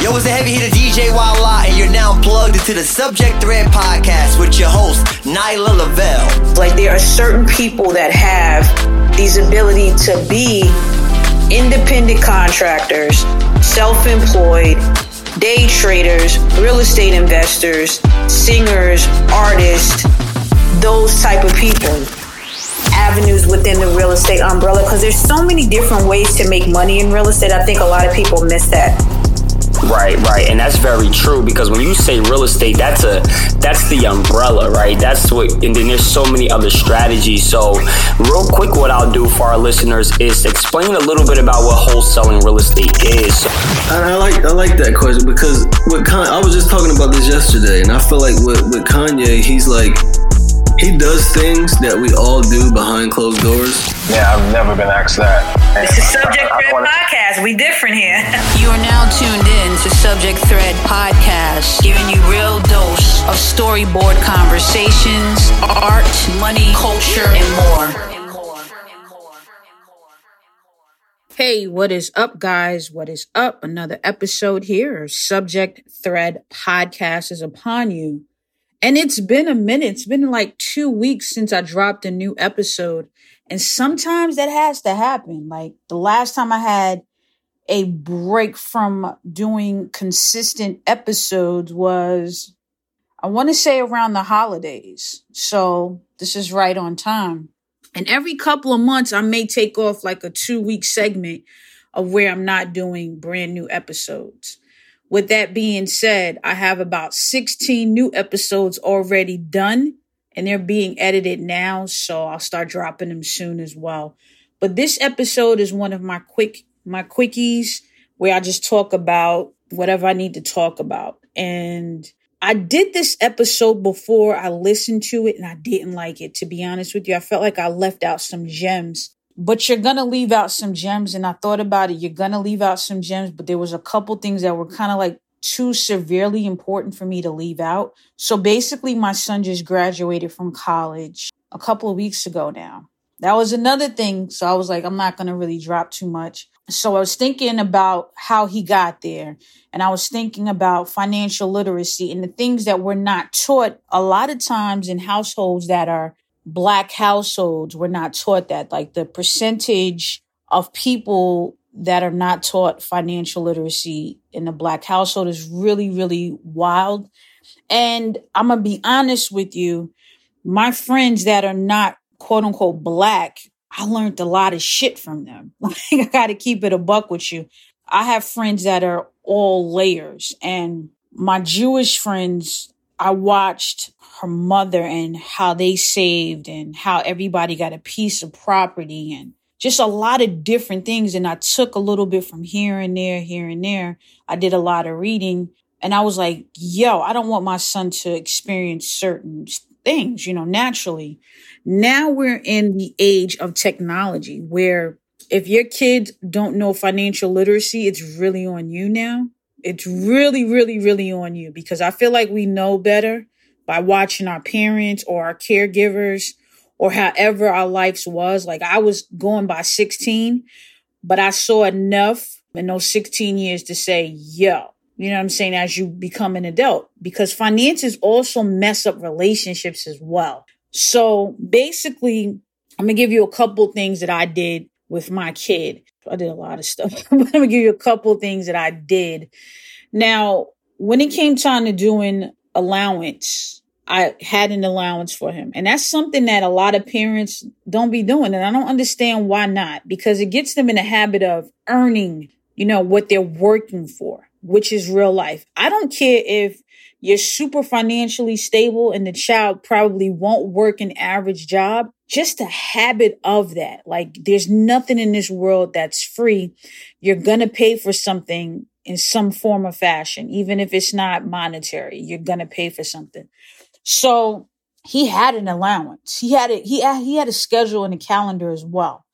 Yo, it's a heavy hitter DJ Wallah, and you're now plugged into the Subject Thread podcast with your host, Nyla Lavelle. Like, there are certain people that have these ability to be independent contractors, self employed, day traders, real estate investors, singers, artists, those type of people. Avenues within the real estate umbrella because there's so many different ways to make money in real estate. I think a lot of people miss that. Right, right, and that's very true because when you say real estate, that's a that's the umbrella, right? That's what, and then there's so many other strategies. So, real quick, what I'll do for our listeners is explain a little bit about what wholesaling real estate is. And I like I like that question because with Kanye, I was just talking about this yesterday, and I feel like with with Kanye, he's like he does things that we all do behind closed doors. Yeah, I've never been asked that. This is Subject Thread Podcast. We different here. You are now tuned in to Subject Thread Podcast, giving you real dose of storyboard conversations, art, money, culture, and more. Hey, what is up, guys? What is up? Another episode here. Subject Thread Podcast is upon you. And it's been a minute. It's been like two weeks since I dropped a new episode. And sometimes that has to happen. Like the last time I had a break from doing consistent episodes was, I want to say around the holidays. So this is right on time. And every couple of months, I may take off like a two week segment of where I'm not doing brand new episodes. With that being said, I have about 16 new episodes already done and they're being edited now. So I'll start dropping them soon as well. But this episode is one of my quick, my quickies where I just talk about whatever I need to talk about. And I did this episode before I listened to it and I didn't like it. To be honest with you, I felt like I left out some gems but you're gonna leave out some gems. And i thought about it. You're gonna leave out some gems but there was a couple things that were kind of like too severely important for me to leave out. So basically my son just graduated from college a couple of weeks ago now. That was another thing. So i was like i'm not gonna really drop too much so i was thinking about how he got there and i was thinking about financial literacy and the things that we're not taught a lot of times in households that are black households were not taught that. Like the percentage of people that are not taught financial literacy in the black household is really, really wild. And I'm going to be honest with you. My friends that are not quote unquote black, I learned a lot of shit from them. Like I got to keep it a buck with you. I have friends that are all layers and my Jewish friends, I watched her mother and how they saved and how everybody got a piece of property and just a lot of different things. And I took a little bit from here and there, here and there. I did a lot of reading and I was like, yo, I don't want my son to experience certain things, you know, naturally. Now we're in the age of technology where if your kids don't know financial literacy, it's really on you now. It's really, really, really on you because I feel like we know better by watching our parents or our caregivers or however our lives was. Like I was going by 16, but I saw enough in those 16 years to say, yo, you know what I'm saying, as you become an adult, because finances also mess up relationships as well. So basically, I'm gonna give you a couple things that I did with my kid. I did a lot of stuff, but I'm gonna give you a couple things that I did. Now, when it came time to doing allowance, I had an allowance for him. And that's something that a lot of parents don't be doing. And I don't understand why not, because it gets them in the habit of earning, you know, what they're working for, which is real life. I don't care if you're super financially stable and the child probably won't work an average job. Just a habit of that. Like there's nothing in this world that's free. You're going to pay for something in some form or fashion, even if it's not monetary, you're going to pay for something. So he had an allowance. He had it. He he had a schedule and a calendar as well.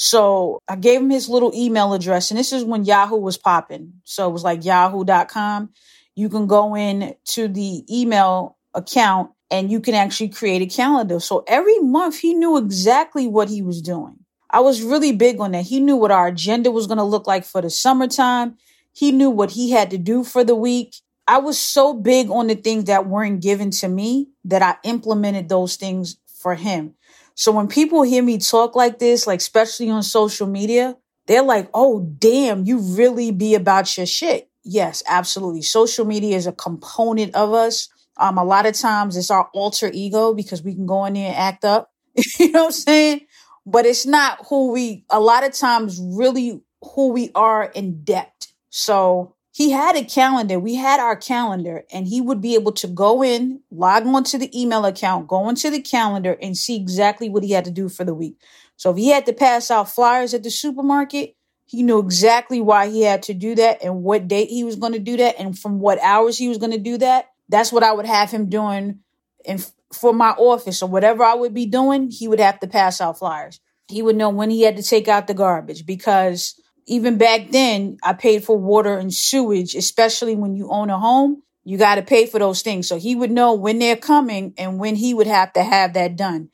So I gave him his little email address, and this is when Yahoo was popping. So it was like yahoo.com. You can go in to the email account and you can actually create a calendar. So every month he knew exactly what he was doing. I was really big on that. He knew what our agenda was going to look like for the summertime. He knew what he had to do for the week. I was so big on the things that weren't given to me that I implemented those things for him. So when people hear me talk like this, like especially on social media, they're like, oh, damn, you really be about your shit. Yes, absolutely. Social media is a component of us. Um, a lot of times it's our alter ego because we can go in there and act up. you know what I'm saying? But it's not who we, a lot of times, really who we are in depth. So he had a calendar. We had our calendar, and he would be able to go in, log on to the email account, go into the calendar, and see exactly what he had to do for the week. So if he had to pass out flyers at the supermarket, he knew exactly why he had to do that and what date he was going to do that and from what hours he was going to do that. That's what I would have him doing and for my office or whatever I would be doing, he would have to pass out flyers. He would know when he had to take out the garbage because even back then, I paid for water and sewage, especially when you own a home. You got to pay for those things. So he would know when they're coming and when he would have to have that done.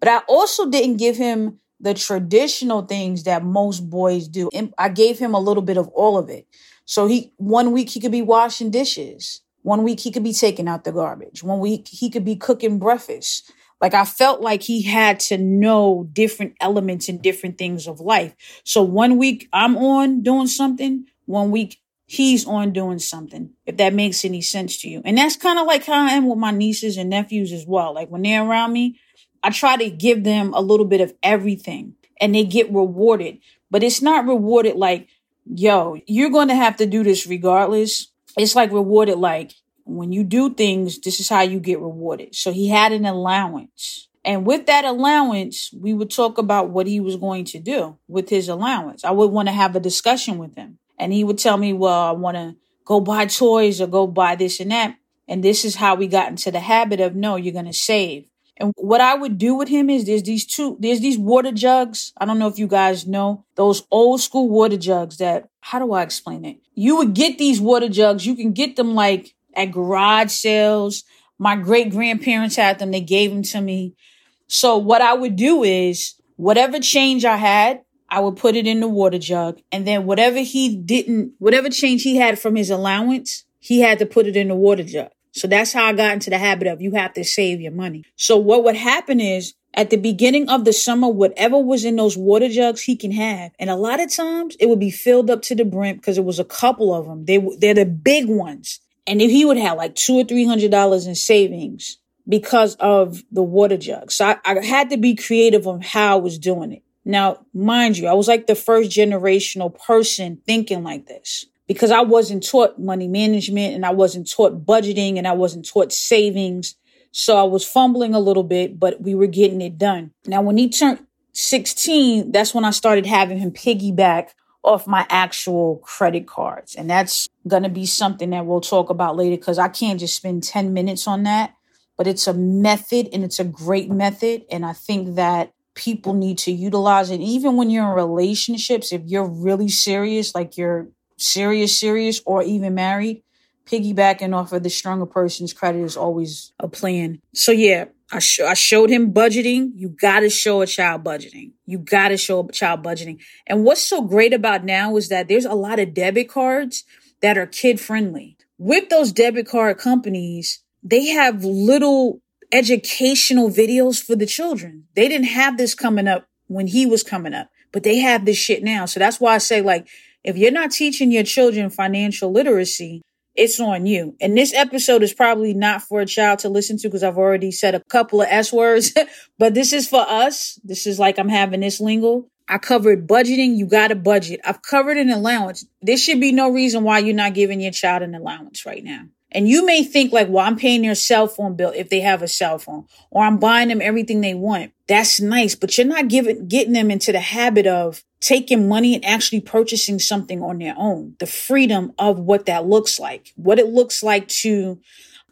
But I also didn't give him the traditional things that most boys do. And I gave him a little bit of all of it. So he, one week he could be washing dishes. One week he could be taking out the garbage. One week he could be cooking breakfast. Like I felt like he had to know different elements and different things of life. So one week I'm on doing something, one week he's on doing something, if that makes any sense to you. And that's kind of like how I am with my nieces and nephews as well. Like when they're around me, I try to give them a little bit of everything and they get rewarded, but it's not rewarded like, yo, you're going to have to do this regardless. It's like rewarded like, when you do things, this is how you get rewarded. So he had an allowance. And with that allowance, we would talk about what he was going to do with his allowance. I would want to have a discussion with him. And he would tell me, well, I want to go buy toys or go buy this and that. And this is how we got into the habit of no, you're going to save. And what I would do with him is there's these two, there's these water jugs. I don't know if you guys know those old school water jugs that, how do I explain it? You would get these water jugs. You can get them like at garage sales. My great grandparents had them. They gave them to me. So what I would do is whatever change I had, I would put it in the water jug. And then whatever he didn't, whatever change he had from his allowance, he had to put it in the water jug. So that's how I got into the habit of you have to save your money. So what would happen is at the beginning of the summer, whatever was in those water jugs, he can have. And a lot of times it would be filled up to the brim because it was a couple of them. They, they're the big ones. And if he would have like two or three hundred dollars in savings because of the water jug. So I, I had to be creative on how I was doing it. Now, mind you, I was like the first generational person thinking like this because I wasn't taught money management and I wasn't taught budgeting and I wasn't taught savings. So I was fumbling a little bit, but we were getting it done. Now, when he turned 16, that's when I started having him piggyback off my actual credit cards. And that's going to be something that we'll talk about later because I can't just spend 10 minutes on that. But it's a method and it's a great method. And I think that people need to utilize it. Even when you're in relationships, if you're really serious, like you're serious, serious, or even married, piggybacking off of the stronger person's credit is always a plan. So yeah, I, sh- I showed him budgeting. You got to show a child budgeting. You got to show a child budgeting. And what's so great about now is that there's a lot of debit cards that are kid friendly. With those debit card companies, they have little educational videos for the children. They didn't have this coming up when he was coming up, but they have this shit now. So that's why I say like, if you're not teaching your children financial literacy, it's on you. And this episode is probably not for a child to listen to because I've already said a couple of S words, but this is for us. This is like I'm having this lingo. I covered budgeting. You got to budget. I've covered an allowance. There should be no reason why you're not giving your child an allowance right now. And you may think like, well, I'm paying their cell phone bill if they have a cell phone or I'm buying them everything they want. That's nice, but you're not giving, getting them into the habit of taking money and actually purchasing something on their own. The freedom of what that looks like, what it looks like to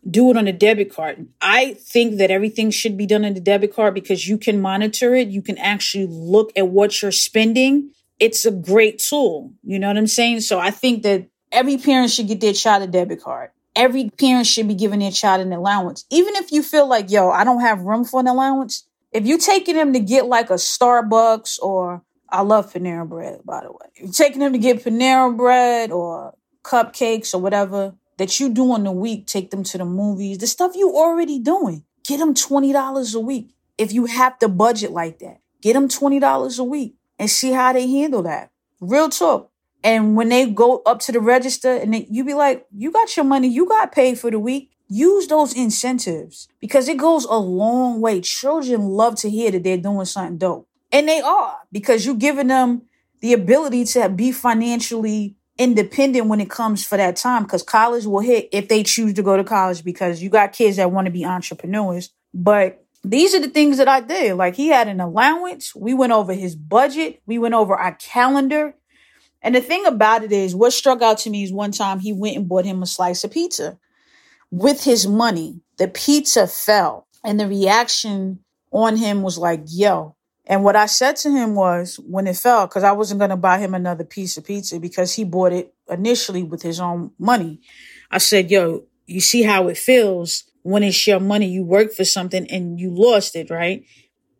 do it on a debit card. I think that everything should be done on the debit card because you can monitor it. You can actually look at what you're spending. It's a great tool. You know what I'm saying? So I think that every parent should get their child a debit card. Every parent should be giving their child an allowance. Even if you feel like, yo, I don't have room for an allowance. If you're taking them to get like a Starbucks or I love Panera bread, by the way. Taking them to get Panera bread or cupcakes or whatever that you do in the week, take them to the movies, the stuff you already doing. Get them $20 a week. If you have to budget like that, get them $20 a week and see how they handle that. Real talk. And when they go up to the register and they, you be like, you got your money, you got paid for the week. Use those incentives because it goes a long way. Children love to hear that they're doing something dope. And they are because you're giving them the ability to be financially independent when it comes for that time because college will hit if they choose to go to college because you got kids that want to be entrepreneurs. But these are the things that I did. Like he had an allowance. We went over his budget. We went over our calendar. And the thing about it is, what struck out to me is one time he went and bought him a slice of pizza with his money. The pizza fell, and the reaction on him was like, yo. And what I said to him was when it fell, because I wasn't going to buy him another piece of pizza because he bought it initially with his own money. I said, yo, you see how it feels when it's your money. You work for something and you lost it, right?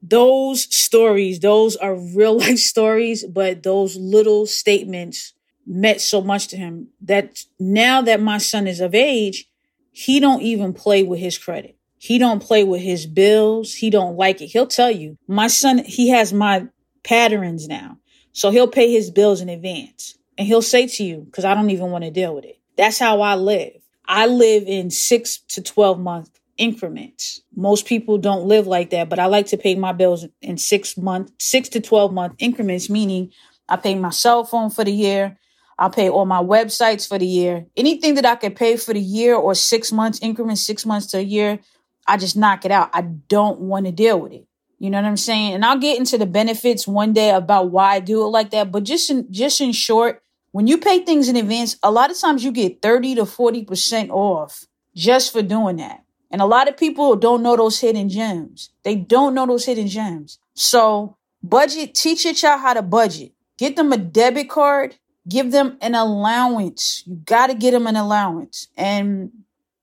those stories, those are real life stories, but those little statements meant so much to him that now that my son is of age, he don't even play with his credit. He don't play with his bills. He don't like it. He'll tell you, my son, he has my patterns now. So he'll pay his bills in advance and he'll say to you, cause I don't even want to deal with it. That's how I live. I live in six to 12 month increments. Most people don't live like that, but I like to pay my bills in six month, six to 12 month increments, meaning I pay my cell phone for the year. I'll pay all my websites for the year. Anything that I can pay for the year or six months increments, six months to a year, I just knock it out. I don't want to deal with it. You know what I'm saying? And I'll get into the benefits one day about why I do it like that. But just in, just in short, when you pay things in advance, a lot of times you get 30 to 40% off just for doing that. And a lot of people don't know those hidden gems. They don't know those hidden gems. So budget, teach your child how to budget. Get them a debit card. Give them an allowance. You got to get them an allowance. And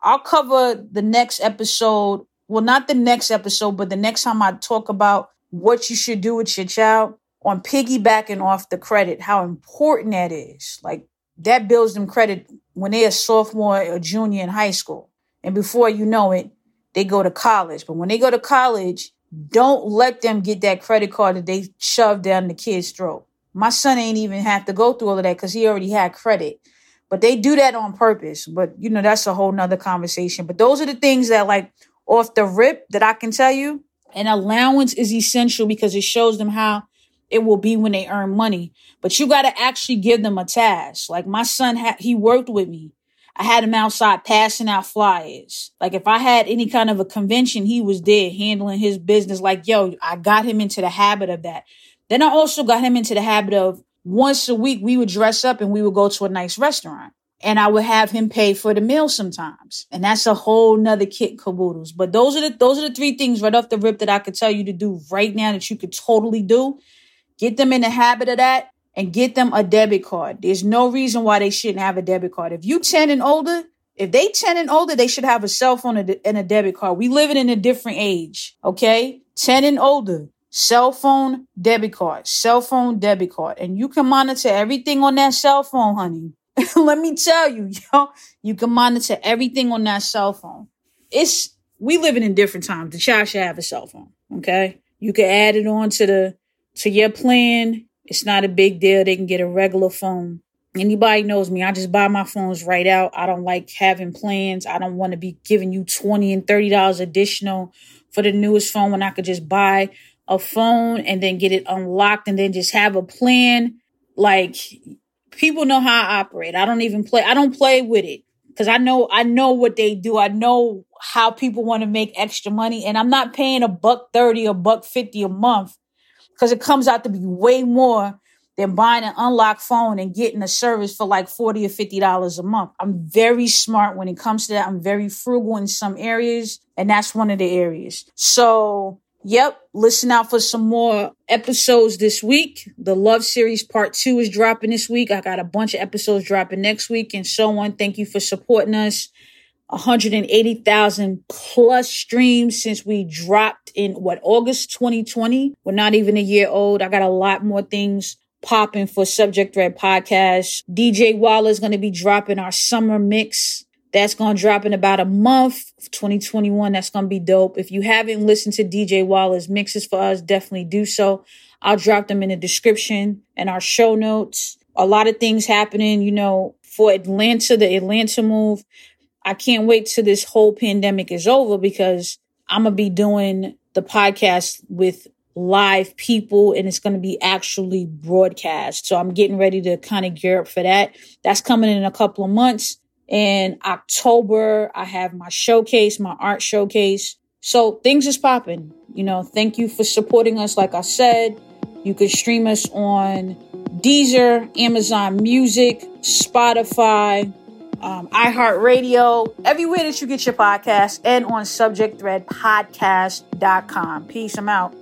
I'll cover the next episode. Well, not the next episode, but the next time I talk about what you should do with your child on piggybacking off the credit, how important that is. Like that builds them credit when they're a sophomore or junior in high school. And before you know it, they go to college. But when they go to college, don't let them get that credit card that they shoved down the kid's throat. My son ain't even have to go through all of that because he already had credit. But they do that on purpose. But you know, that's a whole nother conversation. But those are the things that like off the rip that I can tell you. An allowance is essential because it shows them how it will be when they earn money. But you got to actually give them a task. Like my son had, he worked with me. I had him outside passing out flyers. Like if I had any kind of a convention, he was there handling his business. Like, yo, I got him into the habit of that. Then I also got him into the habit of once a week, we would dress up and we would go to a nice restaurant. And I would have him pay for the meal sometimes. And that's a whole nother kit caboodles. But those are the those are the three things right off the rip that I could tell you to do right now that you could totally do. Get them in the habit of that and get them a debit card. There's no reason why they shouldn't have a debit card. If you 10 and older, if they 10 and older, they should have a cell phone and a debit card. We living in a different age. Okay. 10 and older, cell phone, debit card, cell phone, debit card. And you can monitor everything on that cell phone, honey. Let me tell you, yo, you can monitor everything on that cell phone. It's, we living in different times. The child should have a cell phone. Okay. You can add it on to the, to your plan it's not a big deal. They can get a regular phone. Anybody knows me. I just buy my phones right out. I don't like having plans. I don't want to be giving you 20 and $30 additional for the newest phone when I could just buy a phone and then get it unlocked and then just have a plan. Like people know how I operate. I don't even play. I don't play with it because I know, I know what they do. I know how people want to make extra money and I'm not paying a buck 30 or buck 50 a month because it comes out to be way more than buying an unlocked phone and getting a service for like 40 or 50 dollars a month. I'm very smart when it comes to that. I'm very frugal in some areas and that's one of the areas. So, yep, listen out for some more episodes this week. The Love Series Part 2 is dropping this week. I got a bunch of episodes dropping next week and so on. Thank you for supporting us. 180,000 plus streams since we dropped in what August 2020. We're not even a year old. I got a lot more things popping for Subject Thread Podcast. DJ Wallah is going to be dropping our summer mix. That's going to drop in about a month, 2021. That's going to be dope. If you haven't listened to DJ Wallah's mixes for us, definitely do so. I'll drop them in the description and our show notes. A lot of things happening, you know, for Atlanta, the Atlanta move. I can't wait till this whole pandemic is over because I'm going to be doing the podcast with live people and it's going to be actually broadcast. So I'm getting ready to kind of gear up for that. That's coming in a couple of months. In October, I have my showcase, my art showcase. So things is popping. You know, thank you for supporting us. Like I said, you can stream us on Deezer, Amazon Music, Spotify, um, iHeartRadio, everywhere that you get your podcast, and on subjectthreadpodcast.com. Peace. I'm out.